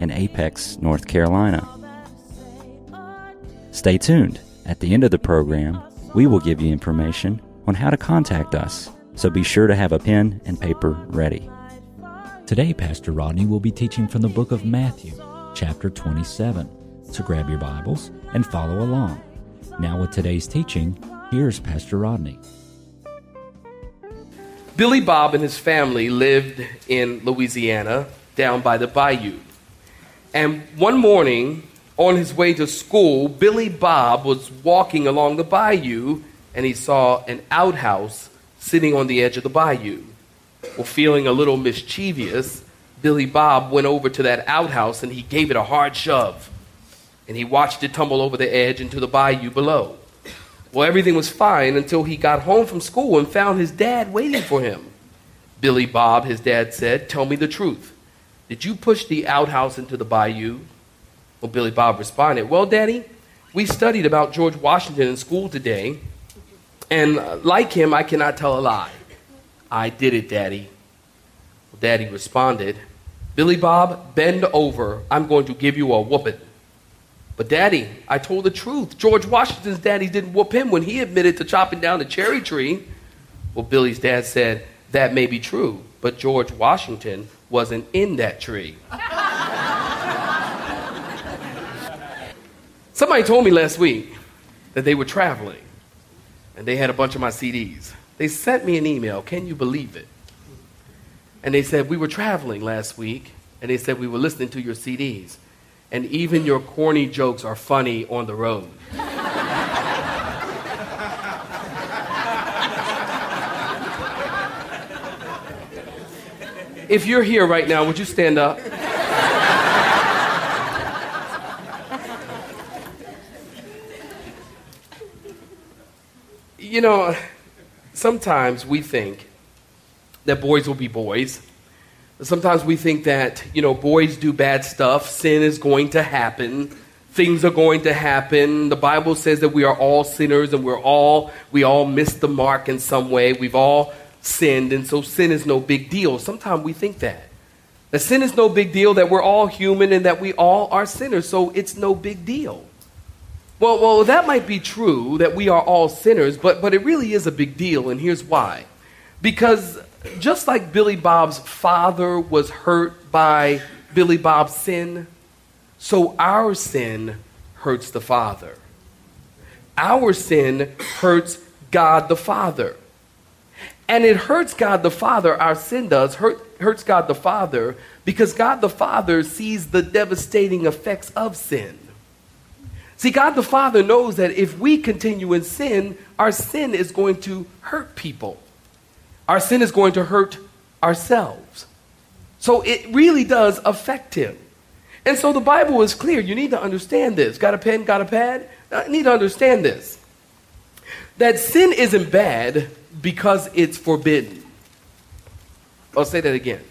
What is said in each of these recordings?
in Apex, North Carolina. Stay tuned. At the end of the program, we will give you information on how to contact us, so be sure to have a pen and paper ready. Today, Pastor Rodney will be teaching from the book of Matthew, chapter 27. So grab your Bibles and follow along. Now, with today's teaching, here's Pastor Rodney. Billy Bob and his family lived in Louisiana down by the bayou. And one morning, on his way to school, Billy Bob was walking along the bayou and he saw an outhouse sitting on the edge of the bayou. Well, feeling a little mischievous, Billy Bob went over to that outhouse and he gave it a hard shove. And he watched it tumble over the edge into the bayou below. Well, everything was fine until he got home from school and found his dad waiting for him. Billy Bob, his dad said, Tell me the truth. Did you push the outhouse into the bayou? Well, Billy Bob responded, Well, Daddy, we studied about George Washington in school today, and uh, like him, I cannot tell a lie. I did it, Daddy. Well, Daddy responded, Billy Bob, bend over. I'm going to give you a whooping. But, Daddy, I told the truth. George Washington's daddy didn't whoop him when he admitted to chopping down the cherry tree. Well, Billy's dad said, That may be true, but George Washington wasn't in that tree. Somebody told me last week that they were traveling and they had a bunch of my CDs. They sent me an email. Can you believe it? And they said, We were traveling last week and they said, We were listening to your CDs. And even your corny jokes are funny on the road. If you're here right now, would you stand up? you know, sometimes we think that boys will be boys. Sometimes we think that, you know, boys do bad stuff, sin is going to happen, things are going to happen. The Bible says that we are all sinners and we're all we all miss the mark in some way. We've all sinned, and so sin is no big deal. Sometimes we think that. That sin is no big deal, that we're all human and that we all are sinners, so it's no big deal. Well, well, that might be true that we are all sinners, but, but it really is a big deal, and here's why. Because just like Billy Bob's father was hurt by Billy Bob's sin, so our sin hurts the Father. Our sin hurts God the Father. And it hurts God the Father, our sin does, hurt, hurts God the Father, because God the Father sees the devastating effects of sin. See, God the Father knows that if we continue in sin, our sin is going to hurt people. Our sin is going to hurt ourselves. So it really does affect Him. And so the Bible is clear. You need to understand this. Got a pen? Got a pad? I need to understand this. That sin isn't bad because it's forbidden. I'll say that again.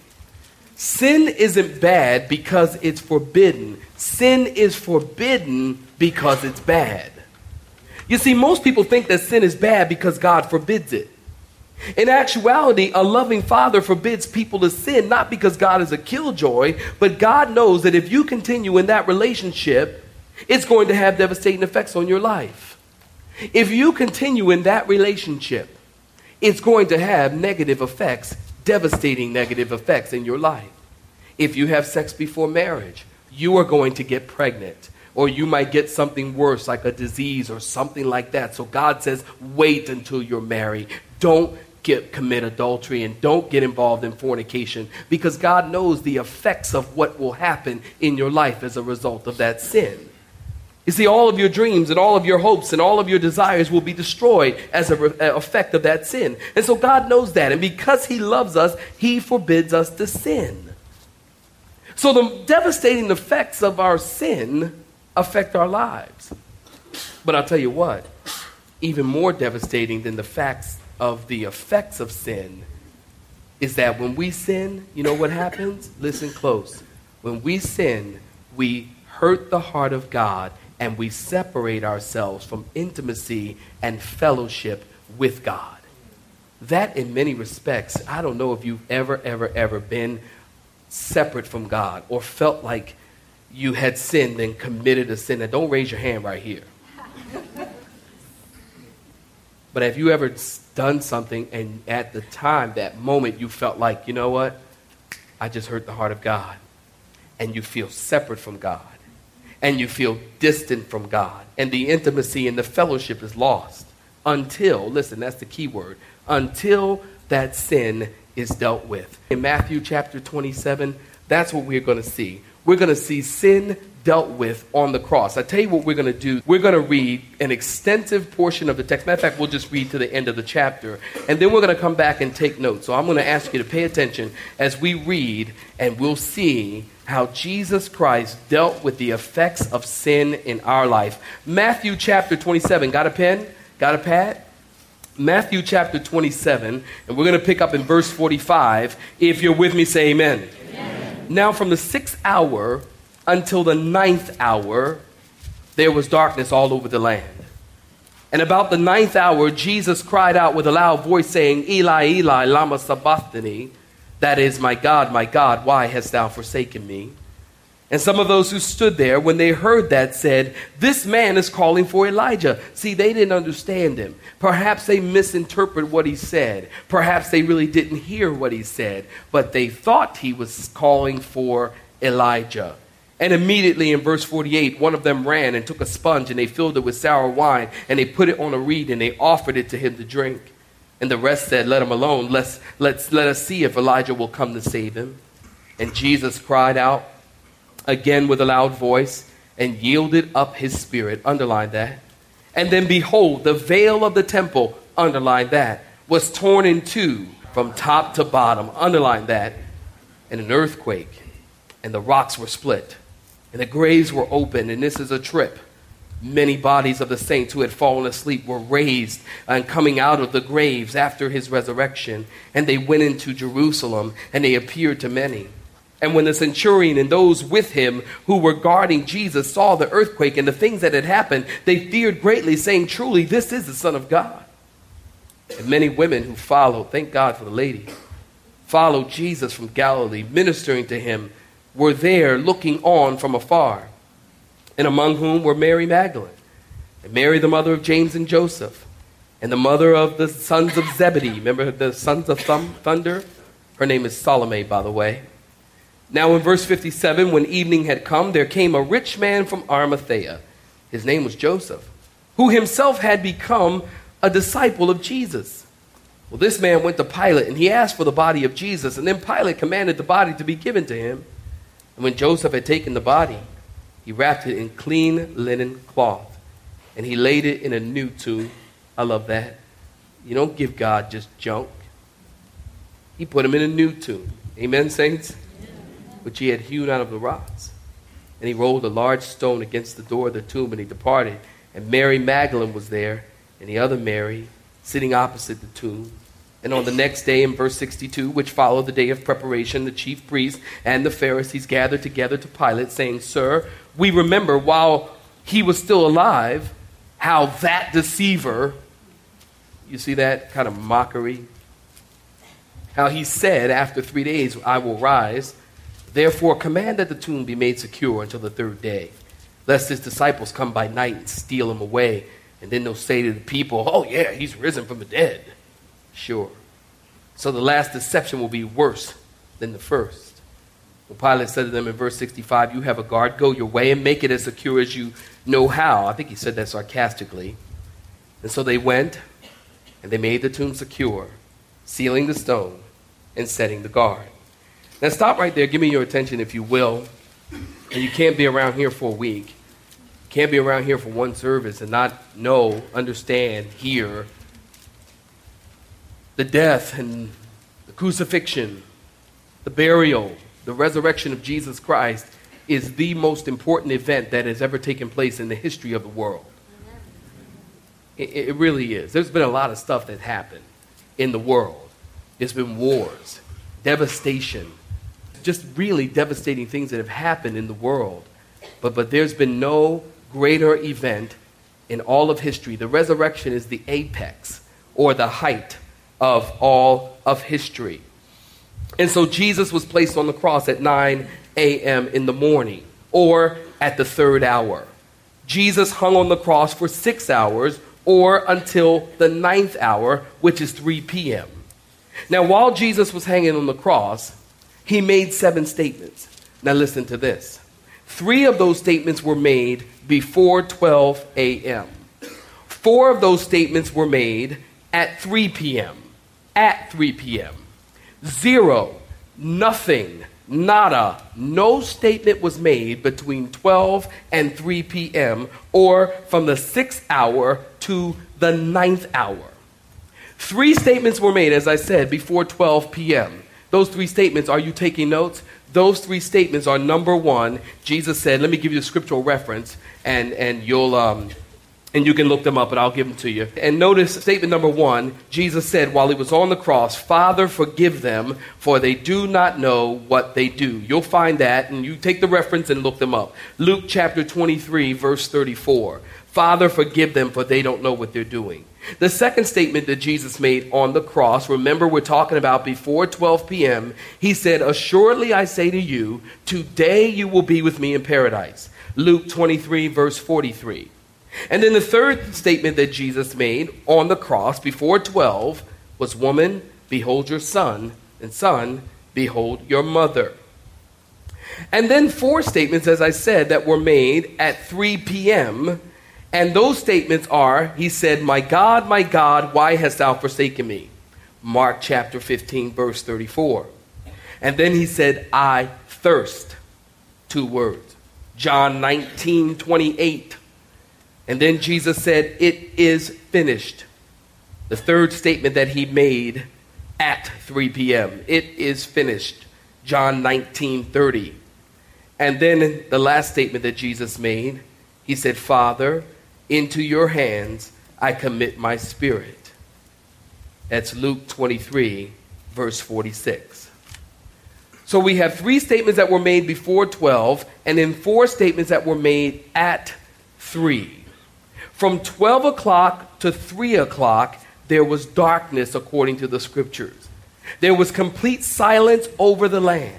Sin isn't bad because it's forbidden. Sin is forbidden because it's bad. You see, most people think that sin is bad because God forbids it. In actuality, a loving father forbids people to sin not because God is a killjoy, but God knows that if you continue in that relationship, it's going to have devastating effects on your life. If you continue in that relationship, it's going to have negative effects, devastating negative effects in your life. If you have sex before marriage, you are going to get pregnant. Or you might get something worse, like a disease or something like that. So God says, wait until you're married. Don't get, commit adultery and don't get involved in fornication because God knows the effects of what will happen in your life as a result of that sin. You see, all of your dreams and all of your hopes and all of your desires will be destroyed as an re- effect of that sin. And so God knows that. And because He loves us, He forbids us to sin. So the devastating effects of our sin affect our lives. But I'll tell you what, even more devastating than the facts of the effects of sin is that when we sin, you know what happens? Listen close. When we sin, we hurt the heart of God and we separate ourselves from intimacy and fellowship with God. That, in many respects, I don't know if you've ever, ever, ever been separate from God or felt like you had sinned and committed a sin. And don't raise your hand right here. but have you ever done something and at the time, that moment, you felt like, you know what? I just hurt the heart of God. And you feel separate from God. And you feel distant from God. And the intimacy and the fellowship is lost until, listen, that's the key word, until that sin is dealt with. In Matthew chapter 27, that's what we're going to see. We're going to see sin dealt with on the cross. I tell you what we're going to do. We're going to read an extensive portion of the text. Matter of fact, we'll just read to the end of the chapter, and then we're going to come back and take notes. So I'm going to ask you to pay attention as we read, and we'll see how Jesus Christ dealt with the effects of sin in our life. Matthew chapter 27. Got a pen? Got a pad? Matthew chapter 27, and we're going to pick up in verse 45. If you're with me, say amen. amen. Now, from the sixth hour until the ninth hour, there was darkness all over the land. And about the ninth hour, Jesus cried out with a loud voice, saying, Eli, Eli, Lama Sabachthani, that is, my God, my God, why hast thou forsaken me? And some of those who stood there, when they heard that, said, This man is calling for Elijah. See, they didn't understand him. Perhaps they misinterpreted what he said. Perhaps they really didn't hear what he said. But they thought he was calling for Elijah. And immediately in verse 48, one of them ran and took a sponge and they filled it with sour wine and they put it on a reed and they offered it to him to drink. And the rest said, Let him alone. Let's, let's, let us see if Elijah will come to save him. And Jesus cried out, again with a loud voice and yielded up his spirit. Underline that. And then behold, the veil of the temple, underline that, was torn in two from top to bottom. Underline that. And an earthquake, and the rocks were split, and the graves were opened. And this is a trip. Many bodies of the saints who had fallen asleep were raised and coming out of the graves after his resurrection. And they went into Jerusalem, and they appeared to many. And when the centurion and those with him who were guarding Jesus saw the earthquake and the things that had happened, they feared greatly, saying, Truly, this is the Son of God. And many women who followed, thank God for the lady, followed Jesus from Galilee, ministering to him, were there looking on from afar. And among whom were Mary Magdalene, and Mary, the mother of James and Joseph, and the mother of the sons of Zebedee. Remember the sons of thunder? Her name is Salome, by the way now, in verse 57, when evening had come, there came a rich man from Arimathea. His name was Joseph, who himself had become a disciple of Jesus. Well, this man went to Pilate and he asked for the body of Jesus, and then Pilate commanded the body to be given to him. And when Joseph had taken the body, he wrapped it in clean linen cloth and he laid it in a new tomb. I love that. You don't give God just junk, He put him in a new tomb. Amen, saints? which he had hewn out of the rocks. And he rolled a large stone against the door of the tomb, and he departed. And Mary Magdalene was there, and the other Mary sitting opposite the tomb. And on the next day, in verse 62, which followed the day of preparation, the chief priests and the Pharisees gathered together to Pilate, saying, Sir, we remember while he was still alive how that deceiver, you see that kind of mockery? How he said, After three days I will rise. Therefore, command that the tomb be made secure until the third day, lest his disciples come by night and steal him away. And then they'll say to the people, Oh, yeah, he's risen from the dead. Sure. So the last deception will be worse than the first. Well, Pilate said to them in verse 65, You have a guard, go your way and make it as secure as you know how. I think he said that sarcastically. And so they went and they made the tomb secure, sealing the stone and setting the guard. Now, stop right there. Give me your attention, if you will. And you can't be around here for a week. Can't be around here for one service and not know, understand, hear the death and the crucifixion, the burial, the resurrection of Jesus Christ, is the most important event that has ever taken place in the history of the world. It, it really is. There's been a lot of stuff that happened in the world. There's been wars, devastation, just really devastating things that have happened in the world. But, but there's been no greater event in all of history. The resurrection is the apex or the height of all of history. And so Jesus was placed on the cross at 9 a.m. in the morning or at the third hour. Jesus hung on the cross for six hours or until the ninth hour, which is 3 p.m. Now, while Jesus was hanging on the cross, he made seven statements. Now, listen to this. Three of those statements were made before 12 a.m. Four of those statements were made at 3 p.m. At 3 p.m. Zero, nothing, nada, no statement was made between 12 and 3 p.m. or from the sixth hour to the ninth hour. Three statements were made, as I said, before 12 p.m. Those three statements, are you taking notes? Those three statements are number one, Jesus said, let me give you a scriptural reference, and, and you'll, um, and you can look them up and I'll give them to you. And notice statement number one Jesus said while he was on the cross, Father, forgive them, for they do not know what they do. You'll find that, and you take the reference and look them up. Luke chapter 23, verse 34. Father, forgive them, for they don't know what they're doing. The second statement that Jesus made on the cross, remember we're talking about before 12 p.m., he said, Assuredly I say to you, today you will be with me in paradise. Luke 23, verse 43. And then the third statement that Jesus made on the cross before 12 was Woman, behold your son, and son, behold your mother. And then four statements, as I said, that were made at 3 p.m. And those statements are He said, My God, my God, why hast thou forsaken me? Mark chapter 15, verse 34. And then He said, I thirst. Two words. John 19, 28. And then Jesus said, It is finished. The third statement that he made at 3 p.m. It is finished. John 19, 30. And then the last statement that Jesus made, he said, Father, into your hands I commit my spirit. That's Luke 23, verse 46. So we have three statements that were made before 12, and then four statements that were made at 3. From 12 o'clock to 3 o'clock, there was darkness according to the scriptures. There was complete silence over the land.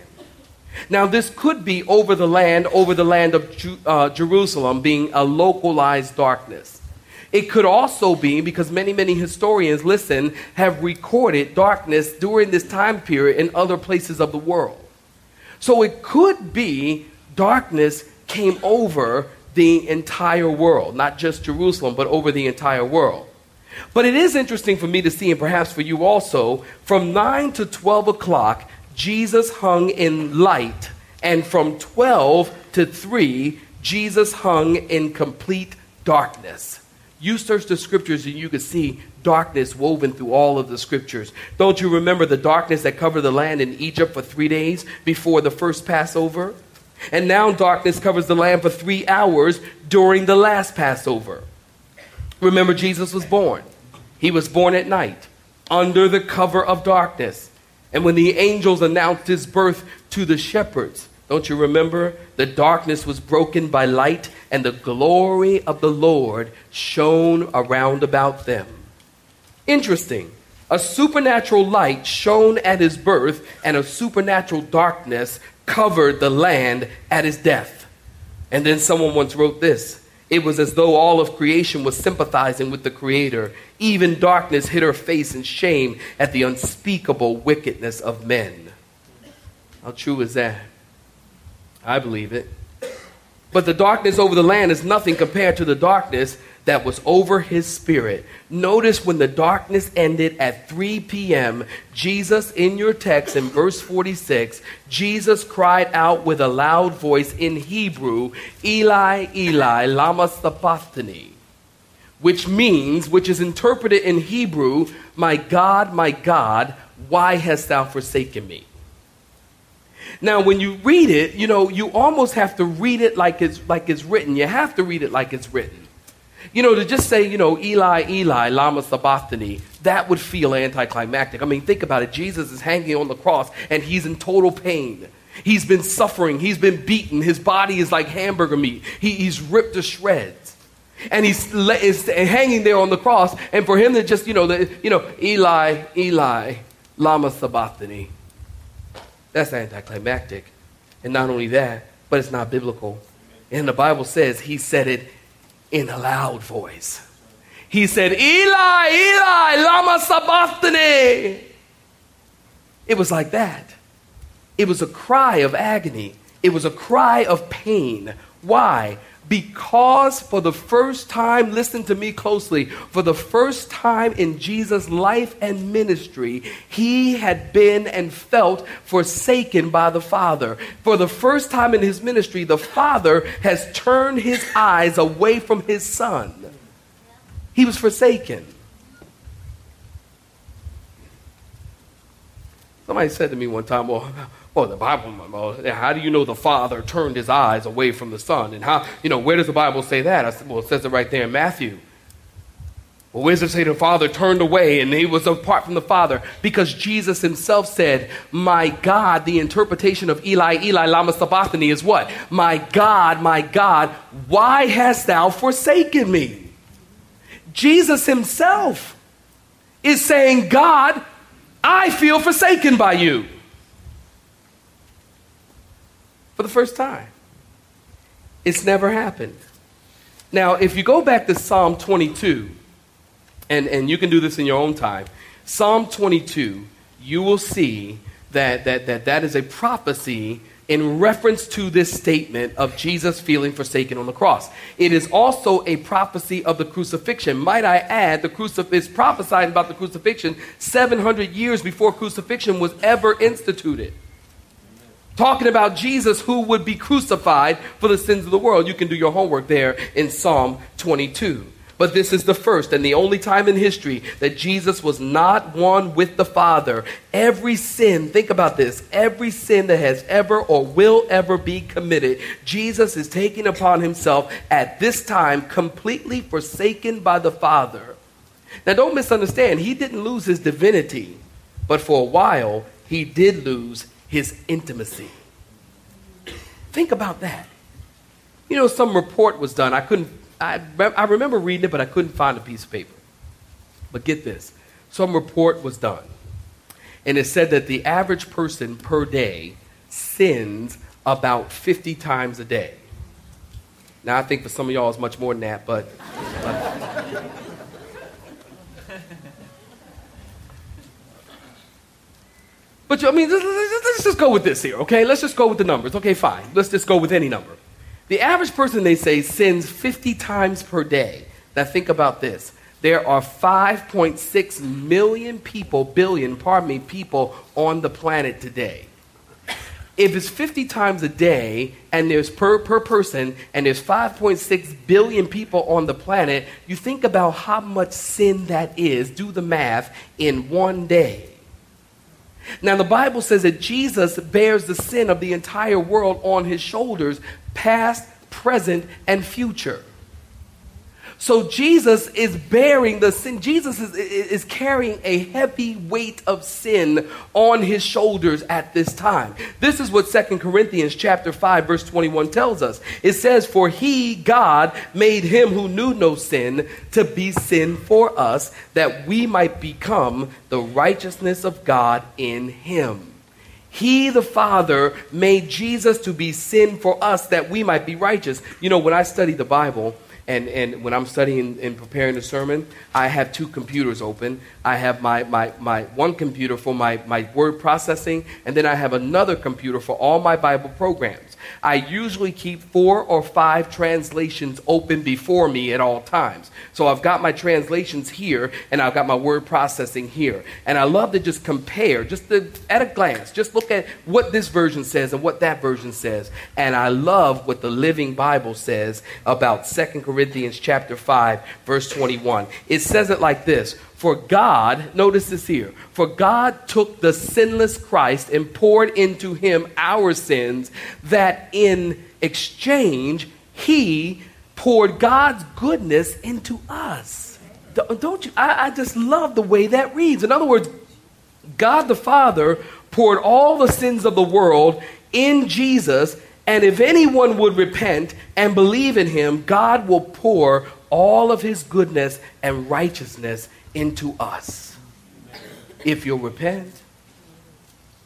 Now, this could be over the land, over the land of Ju- uh, Jerusalem, being a localized darkness. It could also be because many, many historians, listen, have recorded darkness during this time period in other places of the world. So it could be darkness came over the entire world, not just Jerusalem, but over the entire world. But it is interesting for me to see, and perhaps for you also, from 9 to 12 o'clock, Jesus hung in light, and from 12 to 3, Jesus hung in complete darkness. You search the scriptures and you can see darkness woven through all of the scriptures. Don't you remember the darkness that covered the land in Egypt for three days before the first Passover? And now darkness covers the land for three hours during the last Passover. Remember, Jesus was born. He was born at night under the cover of darkness. And when the angels announced his birth to the shepherds, don't you remember? The darkness was broken by light, and the glory of the Lord shone around about them. Interesting. A supernatural light shone at his birth, and a supernatural darkness covered the land at his death. And then someone once wrote this it was as though all of creation was sympathizing with the Creator. Even darkness hid her face in shame at the unspeakable wickedness of men. How true is that? I believe it. But the darkness over the land is nothing compared to the darkness that was over his spirit. Notice when the darkness ended at 3 p.m., Jesus, in your text in verse 46, Jesus cried out with a loud voice in Hebrew, Eli, Eli, Lama Sabachthani, which means, which is interpreted in Hebrew, My God, my God, why hast thou forsaken me? Now, when you read it, you know, you almost have to read it like it's, like it's written. You have to read it like it's written. You know, to just say, you know, Eli, Eli, Lama Sabachthani, that would feel anticlimactic. I mean, think about it. Jesus is hanging on the cross and he's in total pain. He's been suffering. He's been beaten. His body is like hamburger meat. He, he's ripped to shreds. And he's is hanging there on the cross. And for him to just, you know, the, you know, Eli, Eli, Lama Sabachthani, that's anticlimactic. And not only that, but it's not biblical. And the Bible says he said it in a loud voice. He said, Eli, Eli, Lama Sabachthani. It was like that. It was a cry of agony. It was a cry of pain. Why? Because for the first time, listen to me closely, for the first time in Jesus' life and ministry, he had been and felt forsaken by the Father. For the first time in his ministry, the Father has turned his eyes away from his Son. He was forsaken. Somebody said to me one time, well, well, the Bible, well, how do you know the Father turned his eyes away from the Son? And how, you know, where does the Bible say that? I said, well, it says it right there in Matthew. Well, where does it say the Father turned away and he was apart from the Father? Because Jesus himself said, My God, the interpretation of Eli, Eli, Lama Sabachthani is what? My God, my God, why hast thou forsaken me? Jesus himself is saying, God, I feel forsaken by you. For the first time. It's never happened. Now, if you go back to Psalm 22, and, and you can do this in your own time, Psalm 22, you will see that that, that, that is a prophecy in reference to this statement of Jesus feeling forsaken on the cross. It is also a prophecy of the crucifixion. Might I add, the crucif- is prophesied about the crucifixion 700 years before crucifixion was ever instituted. Talking about Jesus who would be crucified for the sins of the world. You can do your homework there in Psalm 22. But this is the first and the only time in history that Jesus was not one with the Father. Every sin, think about this, every sin that has ever or will ever be committed, Jesus is taking upon himself at this time, completely forsaken by the Father. Now, don't misunderstand, he didn't lose his divinity, but for a while, he did lose his intimacy. Think about that. You know, some report was done. I couldn't I, I remember reading it, but I couldn't find a piece of paper. But get this some report was done, and it said that the average person per day sins about 50 times a day. Now, I think for some of y'all it's much more than that, but. but But I mean, let's just go with this here, okay? Let's just go with the numbers. Okay, fine. Let's just go with any number. The average person, they say, sins 50 times per day. Now, think about this. There are 5.6 million people, billion, pardon me, people on the planet today. If it's 50 times a day and there's per, per person and there's 5.6 billion people on the planet, you think about how much sin that is, do the math, in one day. Now, the Bible says that Jesus bears the sin of the entire world on his shoulders, past, present, and future. So Jesus is bearing the sin. Jesus is, is carrying a heavy weight of sin on his shoulders at this time. This is what Second Corinthians chapter 5 verse 21 tells us. It says, For he, God, made him who knew no sin to be sin for us, that we might become the righteousness of God in him. He, the Father, made Jesus to be sin for us that we might be righteous. You know, when I study the Bible, and, and when I'm studying and preparing the sermon, I have two computers open. I have my, my, my one computer for my, my word processing, and then I have another computer for all my Bible programs. I usually keep four or five translations open before me at all times. So I've got my translations here, and I've got my word processing here. And I love to just compare, just to, at a glance, just look at what this version says and what that version says. And I love what the Living Bible says about Second Corinthians Corinthians chapter 5 verse 21. It says it like this, for God, notice this here, for God took the sinless Christ and poured into him our sins that in exchange he poured God's goodness into us. Don't you? I, I just love the way that reads. In other words, God the Father poured all the sins of the world in Jesus, and if anyone would repent and believe in him, God will pour all of his goodness and righteousness into us. If you'll repent,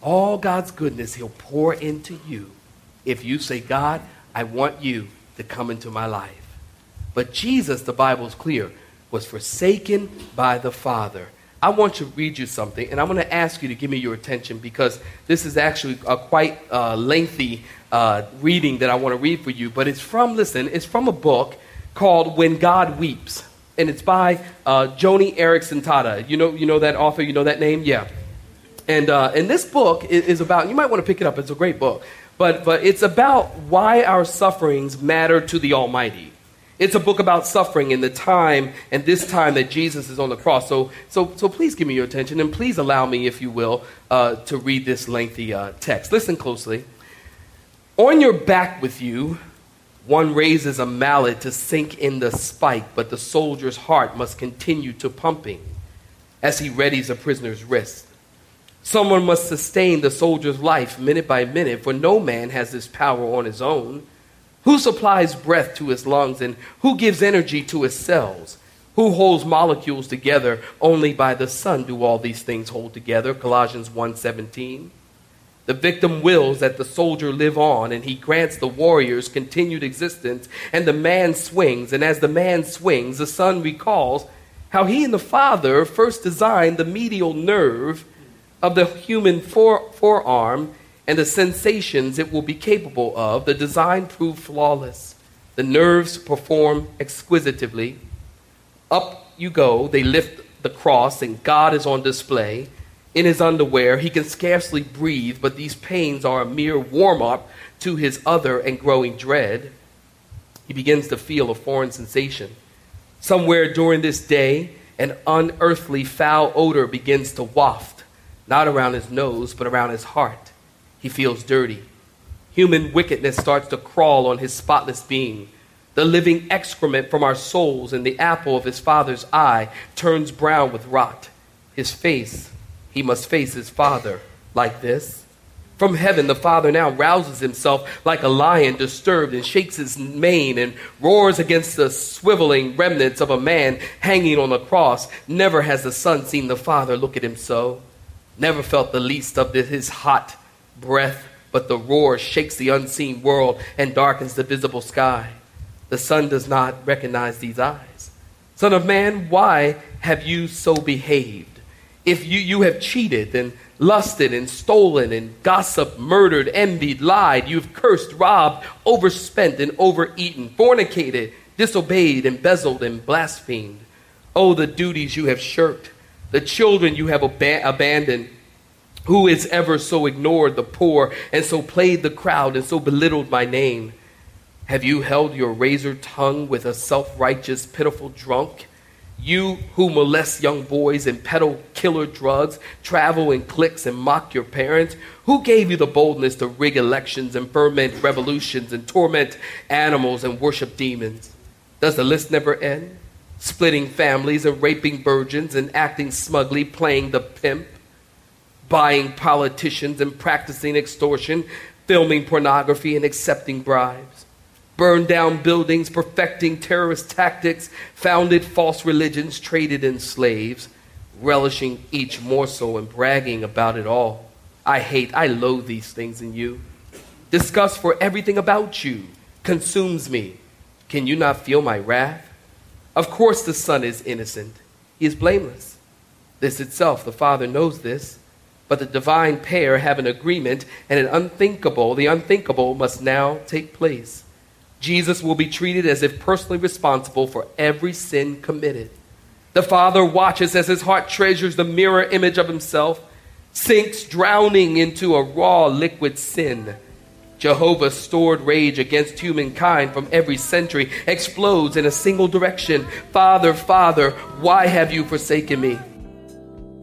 all God's goodness he'll pour into you. If you say, God, I want you to come into my life. But Jesus, the Bible's clear, was forsaken by the Father. I want to read you something, and I'm going to ask you to give me your attention because this is actually a quite uh, lengthy uh, reading that I want to read for you. But it's from, listen, it's from a book called When God Weeps, and it's by uh, Joni Eareckson Tada. You know, you know that author, you know that name? Yeah. And, uh, and this book is, is about, you might want to pick it up, it's a great book, but, but it's about why our sufferings matter to the Almighty. It's a book about suffering in the time and this time that Jesus is on the cross. So, so, so please give me your attention and please allow me, if you will, uh, to read this lengthy uh, text. Listen closely. On your back with you, one raises a mallet to sink in the spike, but the soldier's heart must continue to pumping as he readies a prisoner's wrist. Someone must sustain the soldier's life minute by minute, for no man has this power on his own. Who supplies breath to his lungs and who gives energy to his cells? Who holds molecules together? Only by the Son do all these things hold together. Colossians 1:17. The victim wills that the soldier live on, and he grants the warrior's continued existence, and the man swings, and as the man swings, the son recalls how he and the father first designed the medial nerve of the human fore- forearm and the sensations it will be capable of. The design proved flawless. The nerves perform exquisitely. Up you go, they lift the cross, and God is on display. In his underwear, he can scarcely breathe, but these pains are a mere warm up to his other and growing dread. He begins to feel a foreign sensation. Somewhere during this day, an unearthly foul odor begins to waft, not around his nose, but around his heart. He feels dirty. Human wickedness starts to crawl on his spotless being. The living excrement from our souls and the apple of his father's eye turns brown with rot. His face, he must face his father like this. From heaven, the father now rouses himself like a lion disturbed and shakes his mane and roars against the swiveling remnants of a man hanging on a cross. Never has the son seen the father look at him so. Never felt the least of his hot breath, but the roar shakes the unseen world and darkens the visible sky. The Son does not recognize these eyes. Son of man, why have you so behaved? If you, you have cheated and lusted and stolen and gossiped, murdered, envied, lied, you've cursed, robbed, overspent, and overeaten, fornicated, disobeyed, embezzled, and blasphemed. Oh, the duties you have shirked, the children you have ab- abandoned, who has ever so ignored the poor and so played the crowd and so belittled my name? Have you held your razor tongue with a self righteous, pitiful drunk? You who molest young boys and peddle killer drugs, travel in cliques and mock your parents, who gave you the boldness to rig elections and ferment revolutions and torment animals and worship demons? Does the list never end? Splitting families and raping virgins and acting smugly, playing the pimp? Buying politicians and practicing extortion, filming pornography and accepting bribes, burned down buildings, perfecting terrorist tactics, founded false religions, traded in slaves, relishing each morsel and bragging about it all. I hate, I loathe these things in you. Disgust for everything about you consumes me. Can you not feel my wrath? Of course, the Son is innocent. He is blameless. This itself, the Father knows this but the divine pair have an agreement, and an unthinkable, the unthinkable must now take place. Jesus will be treated as if personally responsible for every sin committed. The Father watches as his heart treasures the mirror image of himself, sinks drowning into a raw liquid sin. Jehovah's stored rage against humankind from every century explodes in a single direction Father, Father, why have you forsaken me?